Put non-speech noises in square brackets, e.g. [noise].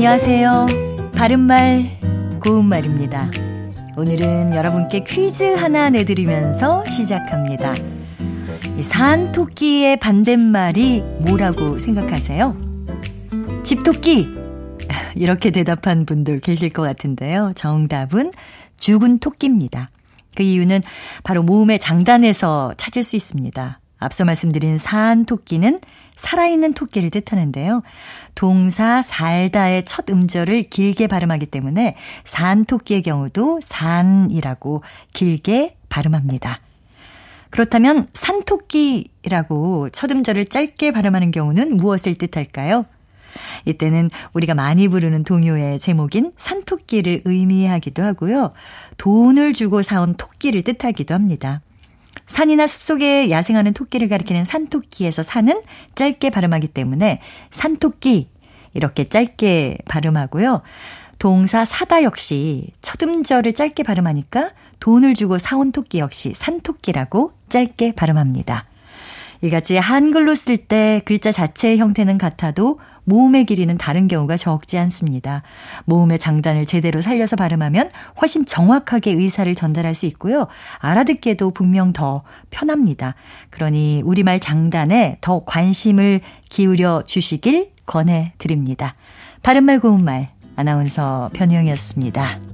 안녕하세요. 바른말, 고운말입니다. 오늘은 여러분께 퀴즈 하나 내드리면서 시작합니다. 이 산토끼의 반대말이 뭐라고 생각하세요? 집토끼! [laughs] 이렇게 대답한 분들 계실 것 같은데요. 정답은 죽은 토끼입니다. 그 이유는 바로 모음의 장단에서 찾을 수 있습니다. 앞서 말씀드린 산 토끼는 살아있는 토끼를 뜻하는데요. 동사 살다의 첫 음절을 길게 발음하기 때문에 산 토끼의 경우도 산이라고 길게 발음합니다. 그렇다면 산토끼라고 첫 음절을 짧게 발음하는 경우는 무엇을 뜻할까요? 이때는 우리가 많이 부르는 동요의 제목인 산토끼를 의미하기도 하고요. 돈을 주고 사온 토끼를 뜻하기도 합니다. 산이나 숲속에 야생하는 토끼를 가리키는 산토끼에서 산은 짧게 발음하기 때문에 산토끼 이렇게 짧게 발음하고요. 동사 사다 역시 첫 음절을 짧게 발음하니까 돈을 주고 사온 토끼 역시 산토끼라고 짧게 발음합니다. 이같이 한글로 쓸 때 글자 자체의 형태는 같아도 모음의 길이는 다른 경우가 적지 않습니다. 모음의 장단을 제대로 살려서 발음하면 훨씬 정확하게 의사를 전달할 수 있고요. 알아듣기에도 분명 더 편합니다. 그러니 우리말 장단에 더 관심을 기울여 주시길 권해 드립니다. 바른말 고운말 아나운서 변희영이었습니다.